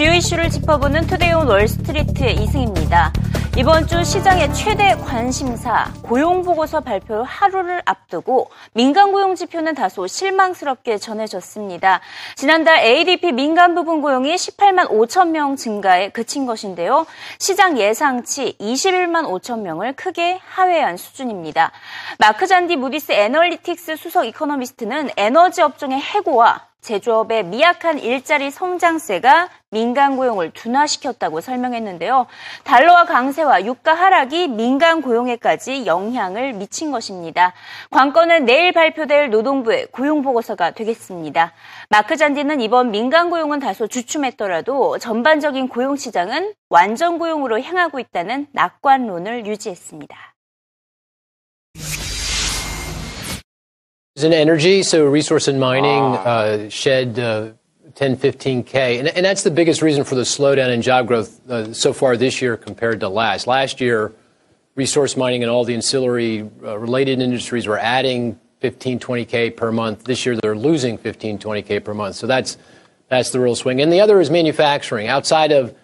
주요 이슈를 짚어보는 투데이 온 월스트리트의 이승입니다. 이번 주 시장의 최대 관심사 고용 보고서 발표 하루를 앞두고 민간 고용 지표는 다소 실망스럽게 전해졌습니다. 지난달 ADP 민간 부분 고용이 18만 5천 명 증가에 그친 것인데요. 시장 예상치 21만 5천 명을 크게 하회한 수준입니다. 마크 잔디 무디스 애널리틱스 수석 이코노미스트는 에너지 업종의 해고와 제조업의 미약한 일자리 성장세가 민간 고용을 둔화시켰다고 설명했는데요. 달러와 강세와 유가 하락이 민간 고용에까지 영향을 미친 것입니다. 관건은 내일 발표될 노동부의 고용 보고서가 되겠습니다. 마크 잔디는 이번 민간 고용은 다소 주춤했더라도 전반적인 고용 시장은 완전 고용으로 향하고 있다는 낙관론을 유지했습니다. In energy, so resource and mining uh, shed uh, 10, 15K. And, and, that's the biggest reason for the slowdown in job growth uh, so far this year compared to last. Last year, resource mining and all the ancillary uh, related industries were adding 15, 20K per month. This year, they're losing 15, 20K per month. So that's, that's the real swing. And the other is manufacturing. Outside of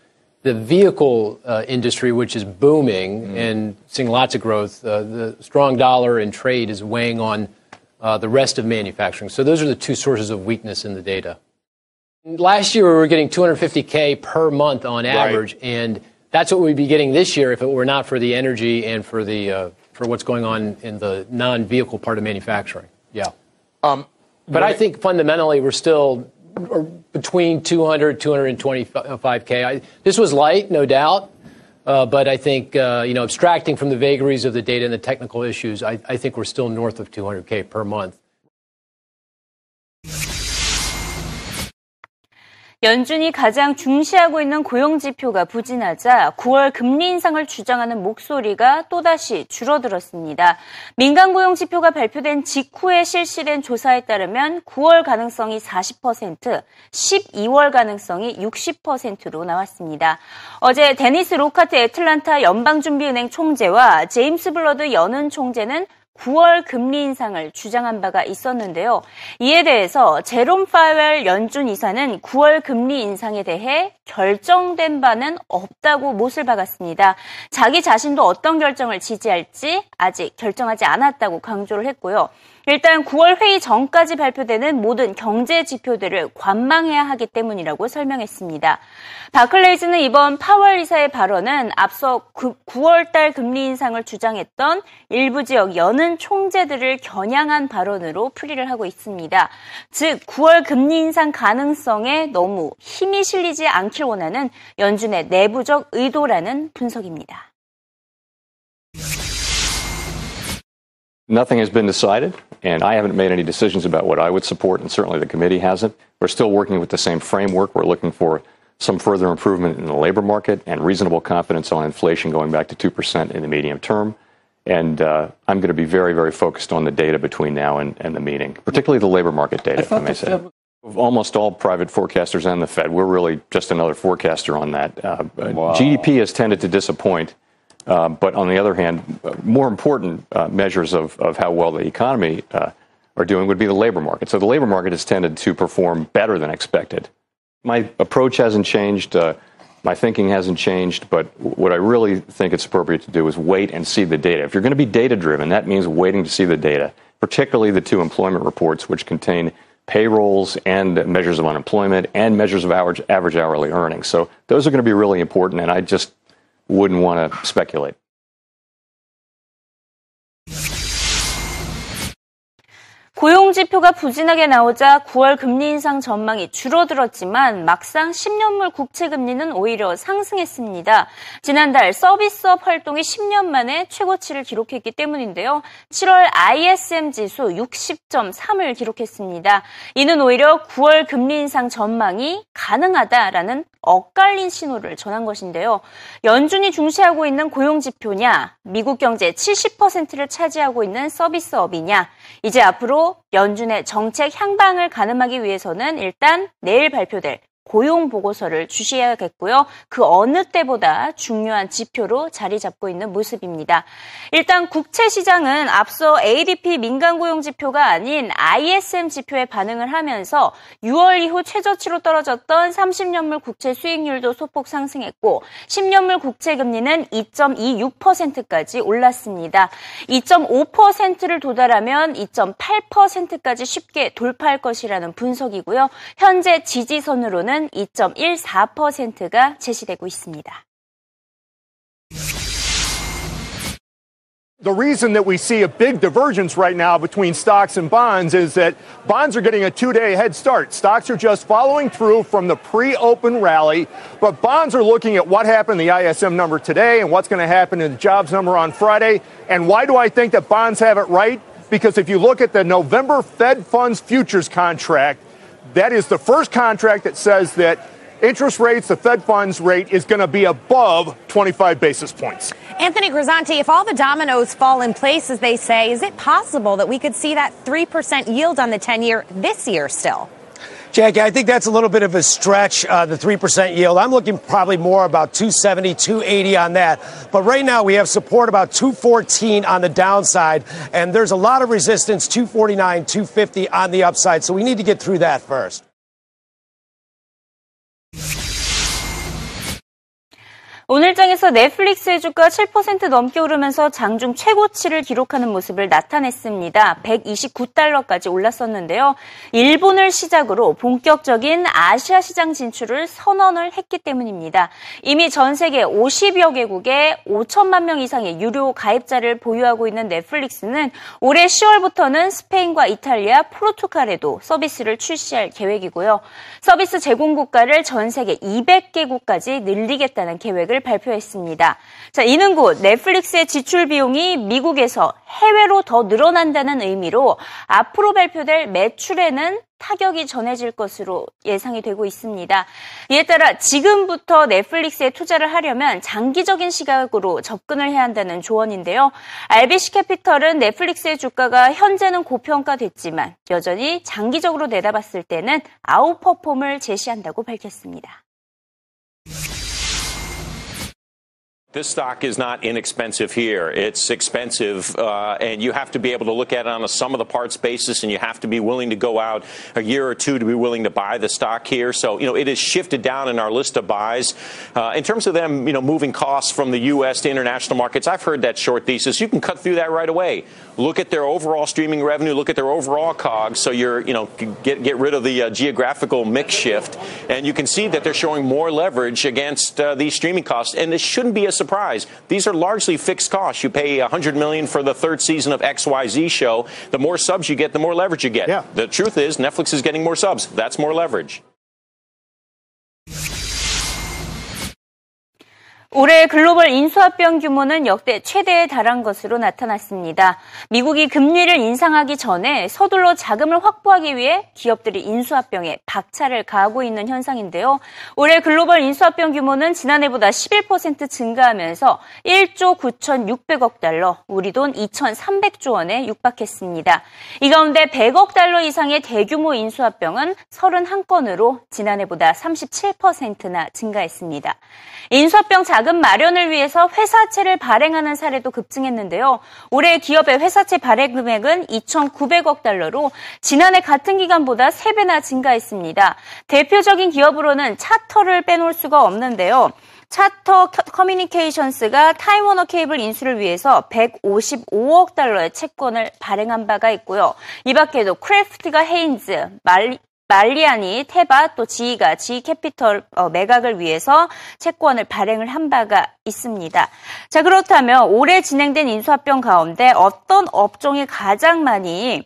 the vehicle uh, industry, which is booming mm. and seeing lots of growth, uh, the strong dollar and trade is weighing on the rest of manufacturing. So those are the two sources of weakness in the data. Last year, we were getting 250K per month on average, right. and that's what we'd be getting this year if it were not for the energy and for, the, uh, for what's going on in the non vehicle part of manufacturing. Yeah. Um, but I think fundamentally we're still between 200, 225K. I, this was light, no doubt. Uh, but I think, uh, you know, abstracting from the vagaries of the data and the technical issues, I, I think we're still north of 200K per month. 연준이 가장 중시하고 있는 고용 지표가 부진하자 9월 금리 인상을 주장하는 목소리가 또다시 줄어들었습니다. 민간 고용 지표가 발표된 직후에 실시된 조사에 따르면 9월 가능성이 40%, 12월 가능성이 60%로 나왔습니다. 어제 데니스 로카트 애틀란타 연방준비은행 총재와 제임스 블러드 연은 총재는 9월 금리 인상을 주장한 바가 있었는데요. 이에 대해서 제롬 파웰 연준 이사는 9월 금리 인상에 대해 결정된 바는 없다고 못을 박았습니다. 자기 자신도 어떤 결정을 지지할지 아직 결정하지 않았다고 강조를 했고요. 일단 9월 회의 전까지 발표되는 모든 경제 지표들을 관망해야 하기 때문이라고 설명했습니다. 바클레이즈는 이번 파월 이사의 발언은 앞서 9월 달 금리 인상을 주장했던 일부 지역 여는 총재들을 겨냥한 발언으로 풀이를 하고 있습니다. 즉 9월 금리 인상 가능성에 너무 힘이 실리지 않길 원하는 연준의 내부적 의도라는 분석입니다. Nothing has been decided, and I haven't made any decisions about what I would support, and certainly the committee hasn't. We're still working with the same framework. We're looking for some further improvement in the labor market and reasonable confidence on inflation going back to 2% in the medium term. And uh, I'm going to be very, very focused on the data between now and, and the meeting, particularly the labor market data, if I may say. Almost all private forecasters and the Fed, we're really just another forecaster on that. Uh, wow. GDP has tended to disappoint but on the other hand, more important uh, measures of, of how well the economy uh, are doing would be the labor market. So the labor market has tended to perform better than expected. My approach hasn't changed. Uh, my thinking hasn't changed, but what I really think it's appropriate to do is wait and see the data. If you're going to be data driven, that means waiting to see the data, particularly the two employment reports, which contain payrolls and measures of unemployment and measures of average, average hourly earnings. So those are going to be really important, and I just wouldn't want to speculate. 고용 지표가 부진하게 나오자 9월 금리 인상 전망이 줄어들었지만 막상 10년물 국채 금리는 오히려 상승했습니다. 지난달 서비스업 활동이 10년 만에 최고치를 기록했기 때문인데요. 7월 ISM 지수 60.3을 기록했습니다. 이는 오히려 9월 금리 인상 전망이 가능하다라는 엇갈린 신호를 전한 것인데요. 연준이 중시하고 있는 고용 지표냐, 미국 경제 70%를 차지하고 있는 서비스업이냐, 이제 앞으로 연준의 정책 향방을 가늠하기 위해서는 일단 내일 발표될 고용 보고서를 주시해야겠고요. 그 어느 때보다 중요한 지표로 자리 잡고 있는 모습입니다. 일단 국채 시장은 앞서 ADP 민간 고용 지표가 아닌 ISM 지표에 반응을 하면서 6월 이후 최저치로 떨어졌던 30년물 국채 수익률도 소폭 상승했고 10년물 국채 금리는 2.26%까지 올랐습니다. 2.5%를 도달하면 2.8%까지 쉽게 돌파할 것이라는 분석이고요. 현재 지지선으로는 수는 2.14%가 제시되고 있습니다. The reason that we see a big divergence right now between stocks and bonds is that bonds are getting a two day head start. Stocks are just following through from the pre open rally, but bonds are looking at what happened in the ISM number today and what's going to happen in the jobs number on Friday. And why do I think that bonds have it right? Because if you look at the November Fed funds futures contract, that is the first contract that says that interest rates, the Fed funds rate, is going to be above 25 basis points. Anthony Grisanti, if all the dominoes fall in place, as they say, is it possible that we could see that 3% yield on the 10 year this year still? Jackie, I think that's a little bit of a stretch, uh, the 3% yield. I'm looking probably more about 270, 280 on that. But right now we have support about 214 on the downside, and there's a lot of resistance, 249, 250 on the upside. So we need to get through that first. 오늘장에서 넷플릭스의 주가 7% 넘게 오르면서 장중 최고치를 기록하는 모습을 나타냈습니다. 129달러까지 올랐었는데요. 일본을 시작으로 본격적인 아시아 시장 진출을 선언을 했기 때문입니다. 이미 전 세계 50여 개국에 5천만 명 이상의 유료 가입자를 보유하고 있는 넷플릭스는 올해 10월부터는 스페인과 이탈리아, 포르투갈에도 서비스를 출시할 계획이고요. 서비스 제공 국가를 전 세계 200개국까지 늘리겠다는 계획을 계획을 발표했습니다. 자, 이는 곧 넷플릭스의 지출 비용이 미국에서 해외로 더 늘어난다는 의미로 앞으로 발표될 매출에는 타격이 전해질 것으로 예상이 되고 있습니다. 이에 따라 지금부터 넷플릭스에 투자를 하려면 장기적인 시각으로 접근을 해야 한다는 조언인데요. RBC 캐피털은 넷플릭스의 주가가 현재는 고평가됐지만 여전히 장기적으로 내다봤을 때는 아웃퍼폼을 제시한다고 밝혔습니다. This stock is not inexpensive here. It's expensive, uh, and you have to be able to look at it on a sum of the parts basis, and you have to be willing to go out a year or two to be willing to buy the stock here. So, you know, it is shifted down in our list of buys. Uh, in terms of them, you know, moving costs from the U.S. to international markets, I've heard that short thesis. You can cut through that right away. Look at their overall streaming revenue. Look at their overall COGS. So you're, you know, get get rid of the uh, geographical mix shift, and you can see that they're showing more leverage against uh, these streaming costs. And this shouldn't be a surprise. These are largely fixed costs. You pay 100 million for the third season of XYZ show. The more subs you get, the more leverage you get. Yeah. The truth is, Netflix is getting more subs. That's more leverage. 올해 글로벌 인수합병 규모는 역대 최대에 달한 것으로 나타났습니다. 미국이 금리를 인상하기 전에 서둘러 자금을 확보하기 위해 기업들이 인수합병에 박차를 가하고 있는 현상인데요. 올해 글로벌 인수합병 규모는 지난해보다 11% 증가하면서 1조 9,600억 달러, 우리 돈 2,300조 원에 육박했습니다. 이 가운데 100억 달러 이상의 대규모 인수합병은 31건으로 지난해보다 37%나 증가했습니다. 인수합병 자금 자금 마련을 위해서 회사채를 발행하는 사례도 급증했는데요. 올해 기업의 회사채 발행 금액은 2,900억 달러로 지난해 같은 기간보다 3배나 증가했습니다. 대표적인 기업으로는 차터를 빼놓을 수가 없는데요. 차터 커뮤니케이션스가 타임워너 케이블 인수를 위해서 155억 달러의 채권을 발행한 바가 있고요. 이 밖에도 크래프트가 하인즈, 밀, 밀란이 테바 또 GE가 GE 캐피털 어, 매각을 위해서 채권을 발행을 한 바가 있습니다. 자 그렇다면 올해 진행된 인수합병 가운데 어떤 업종이 가장 많이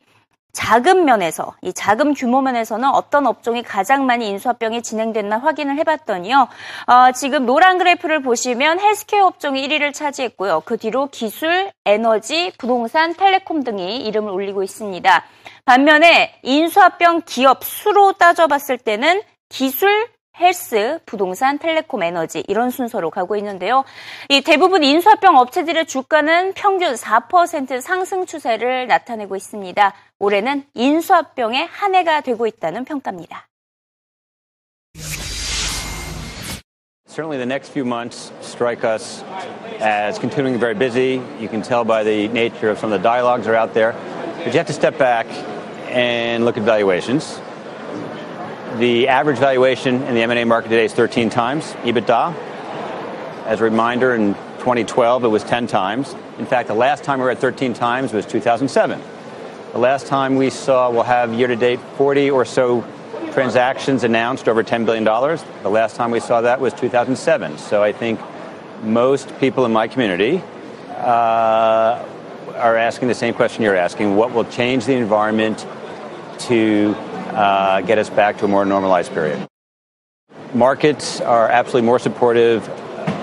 자금 면에서 이 자금 규모 면에서는 어떤 업종이 가장 많이 인수합병이 진행됐나 확인을 해봤더니요. 어, 지금 노란 그래프를 보시면 헬스케어 업종이 1위를 차지했고요. 그 뒤로 기술, 에너지, 부동산, 텔레콤 등이 이름을 올리고 있습니다. 반면에 인수합병 기업 수로 따져봤을 때는 기술, 헬스, 부동산, 텔레콤, 에너지 이런 순서로 가고 있는데요. 이 대부분 인수합병 업체들의 주가는 평균 4% 상승 추세를 나타내고 있습니다. 올해는 인수합병의 한 해가 되고 있다는 평가입니다. certainly the next few months strike us as continuing very busy. You can tell by the nature of some of the dialogues that are out there. But you have to step back and look at valuations. The average valuation in the M&A market today is 13 times EBITDA. As a reminder, in 2012 it was 10 times. In fact, the last time we were at 13 times was 2007. The last time we saw we'll have year to date 40 or so transactions announced over $10 billion. The last time we saw that was 2007. So I think most people in my community uh, are asking the same question you're asking what will change the environment to uh, get us back to a more normalized period? Markets are absolutely more supportive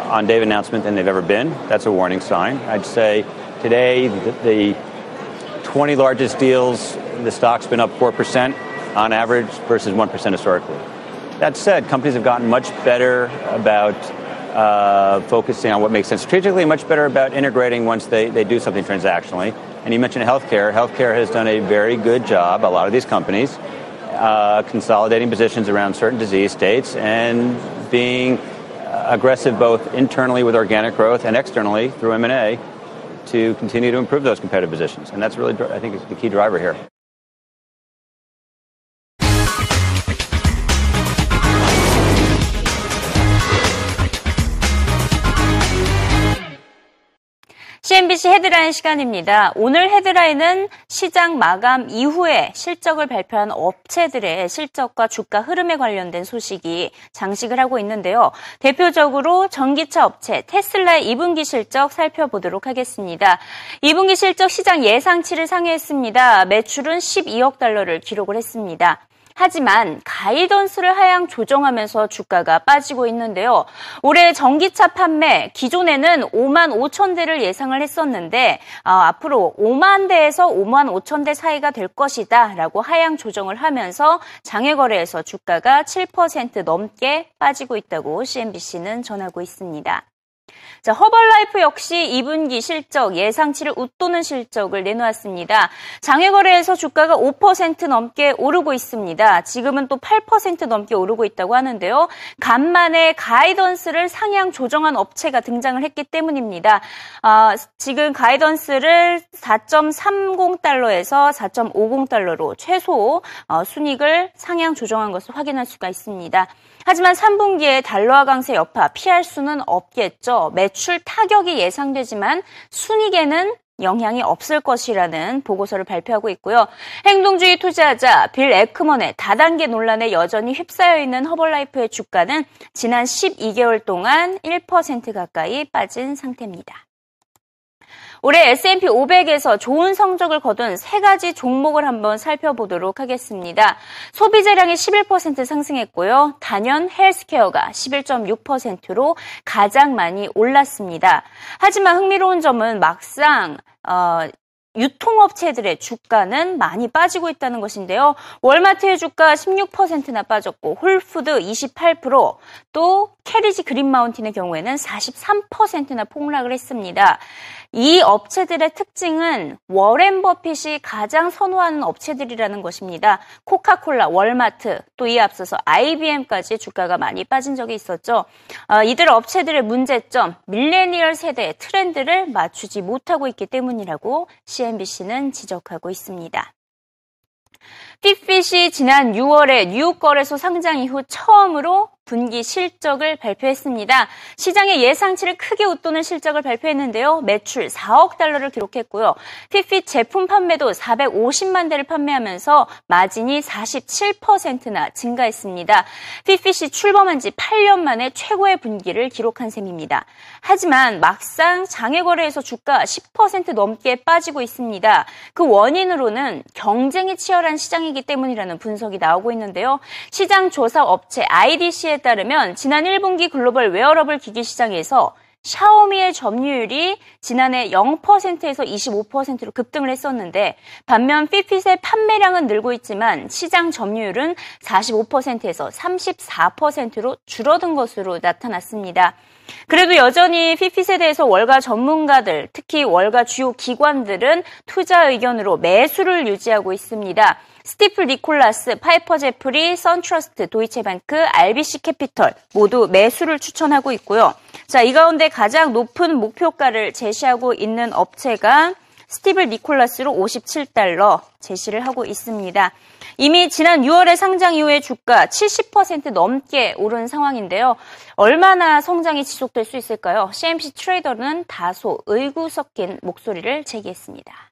on of announcement than they've ever been. That's a warning sign. I'd say today the, the 20 largest deals, the stock's been up 4% on average versus 1% historically. That said, companies have gotten much better about uh, focusing on what makes sense strategically, much better about integrating once they, they do something transactionally. And you mentioned healthcare. Healthcare has done a very good job, a lot of these companies, uh, consolidating positions around certain disease states and being aggressive both internally with organic growth and externally through M&A to continue to improve those competitive positions. And that's really, I think, is the key driver here. CNBC 헤드라인 시간입니다. 오늘 헤드라인은 시장 마감 이후에 실적을 발표한 업체들의 실적과 주가 흐름에 관련된 소식이 장식을 하고 있는데요. 대표적으로 전기차 업체 테슬라의 2분기 실적 살펴보도록 하겠습니다. 2분기 실적 시장 예상치를 상회했습니다. 매출은 12억 달러를 기록을 했습니다. 하지만 가이던스를 하향 조정하면서 주가가 빠지고 있는데요. 올해 전기차 판매 기존에는 5만 5천 대를 예상을 했었는데 어, 앞으로 5만 대에서 5만 5천 대 사이가 될 것이다라고 하향 조정을 하면서 장외 거래에서 주가가 7% 넘게 빠지고 있다고 CNBC는 전하고 있습니다. 자, 허벌라이프 역시 2분기 실적 예상치를 웃도는 실적을 내놓았습니다. 장외거래에서 주가가 5% 넘게 오르고 있습니다. 지금은 또 8% 넘게 오르고 있다고 하는데요. 간만에 가이던스를 상향 조정한 업체가 등장을 했기 때문입니다. 아, 지금 가이던스를 4.30달러에서 4.50달러로 최소 어, 순익을 상향 조정한 것을 확인할 수가 있습니다. 하지만 3분기에 달러화 강세 여파 피할 수는 없겠죠. 매출 타격이 예상되지만 순익에는 영향이 없을 것이라는 보고서를 발표하고 있고요. 행동주의 투자자 빌 에크먼의 다단계 논란에 여전히 휩싸여 있는 허벌라이프의 주가는 지난 12개월 동안 1% 가까이 빠진 상태입니다. 올해 S&P 500에서 좋은 성적을 거둔 세 가지 종목을 한번 살펴보도록 하겠습니다. 소비자량이 11% 상승했고요. 단연 헬스케어가 11.6%로 가장 많이 올랐습니다. 하지만 흥미로운 점은 막상 어, 유통업체들의 주가는 많이 빠지고 있다는 것인데요. 월마트의 주가 16%나 빠졌고 홀푸드 28%, 또 큐리그 그린마운틴의 경우에는 43%나 폭락을 했습니다. 이 업체들의 특징은 워렌 버핏이 가장 선호하는 업체들이라는 것입니다. 코카콜라, 월마트, 또 이에 앞서서 IBM까지 주가가 많이 빠진 적이 있었죠. 어, 이들 업체들의 문제점, 밀레니얼 세대의 트렌드를 맞추지 못하고 있기 때문이라고 CNBC는 지적하고 있습니다. 핏핏이 지난 6월에 뉴욕 거래소 상장 이후 처음으로 분기 실적을 발표했습니다. 시장의 예상치를 크게 웃도는 실적을 발표했는데요. 매출 4억 달러를 기록했고요. 피핏 제품 판매도 450만 대를 판매하면서 마진이 47%나 증가했습니다. 피핏이 출범한 지 8년 만에 최고의 분기를 기록한 셈입니다. 하지만 막상 장외 거래에서 주가 10% 넘게 빠지고 있습니다. 그 원인으로는 경쟁이 치열한 시장이기 때문이라는 분석이 나오고 있는데요. 시장 조사 업체 IDC에 따르면 지난 1분기 글로벌 웨어러블 기기 시장에서 샤오미의 점유율이 지난해 0%에서 25%로 급등을 했었는데 반면 핏빗의 판매량은 늘고 있지만 시장 점유율은 45%에서 34%로 줄어든 것으로 나타났습니다. 그래도 여전히 핏빗에 대해서 월가 전문가들, 특히 월가 주요 기관들은 투자 의견으로 매수를 유지하고 있습니다. 스티플 니콜라스, 파이퍼 제프리, 선트러스트, 도이체뱅크, RBC 캐피털 모두 매수를 추천하고 있고요. 자, 이 가운데 가장 높은 목표가를 제시하고 있는 업체가 스티플 니콜라스로 57달러 제시를 하고 있습니다. 이미 지난 6월에 상장 이후에 주가 70% 넘게 오른 상황인데요. 얼마나 성장이 지속될 수 있을까요? CNBC 트레이더는 다소 의구 섞인 목소리를 제기했습니다.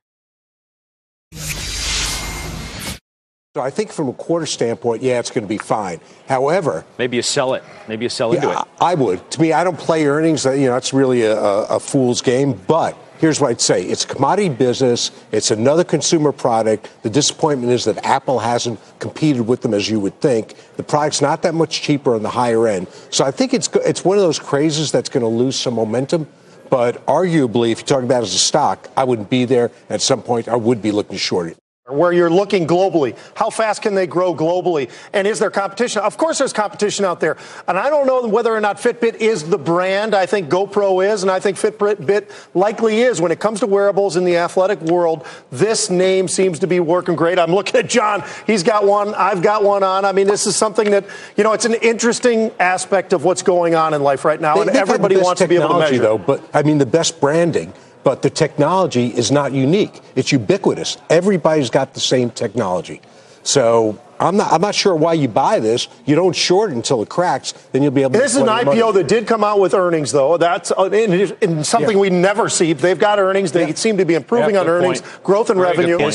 So I think from a quarter standpoint, yeah, it's going to be fine. However, maybe you sell it. Maybe you sell into yeah, it. I would. To me, I don't play earnings. Uh, you know, it's really a, a, fool's game. But here's what I'd say: it's a commodity business. It's another consumer product. The disappointment is that Apple hasn't competed with them as you would think. The product's not that much cheaper on the higher end. So I think it's it's one of those crazes that's going to lose some momentum. But arguably, if you're talking about it as a stock, I wouldn't be there. At some point, I would be looking to short it where you're looking globally. How fast can they grow globally? And is there competition? Of course, there's competition out there. And I don't know whether or not Fitbit is the brand. I think GoPro is, and I think Fitbit likely is. When it comes to wearables in the athletic world, this name seems to be working great. I'm looking at John. He's got one. I've got one on. I mean, this is something that, you know, it's an interesting aspect of what's going on in life right now. They, and everybody wants to be able to measure. Though, but I mean, the best branding but the technology is not unique. It's ubiquitous. Everybody's got the same technology. So I'm not, I'm not sure why you buy this. You don't short it until it cracks, then you'll be able to. This is an IPO money. that did come out with earnings, though. That's uh, in, in something yeah. we never see. They've got earnings. They yeah. seem to be improving yeah, on earnings, point. growth in Very revenue.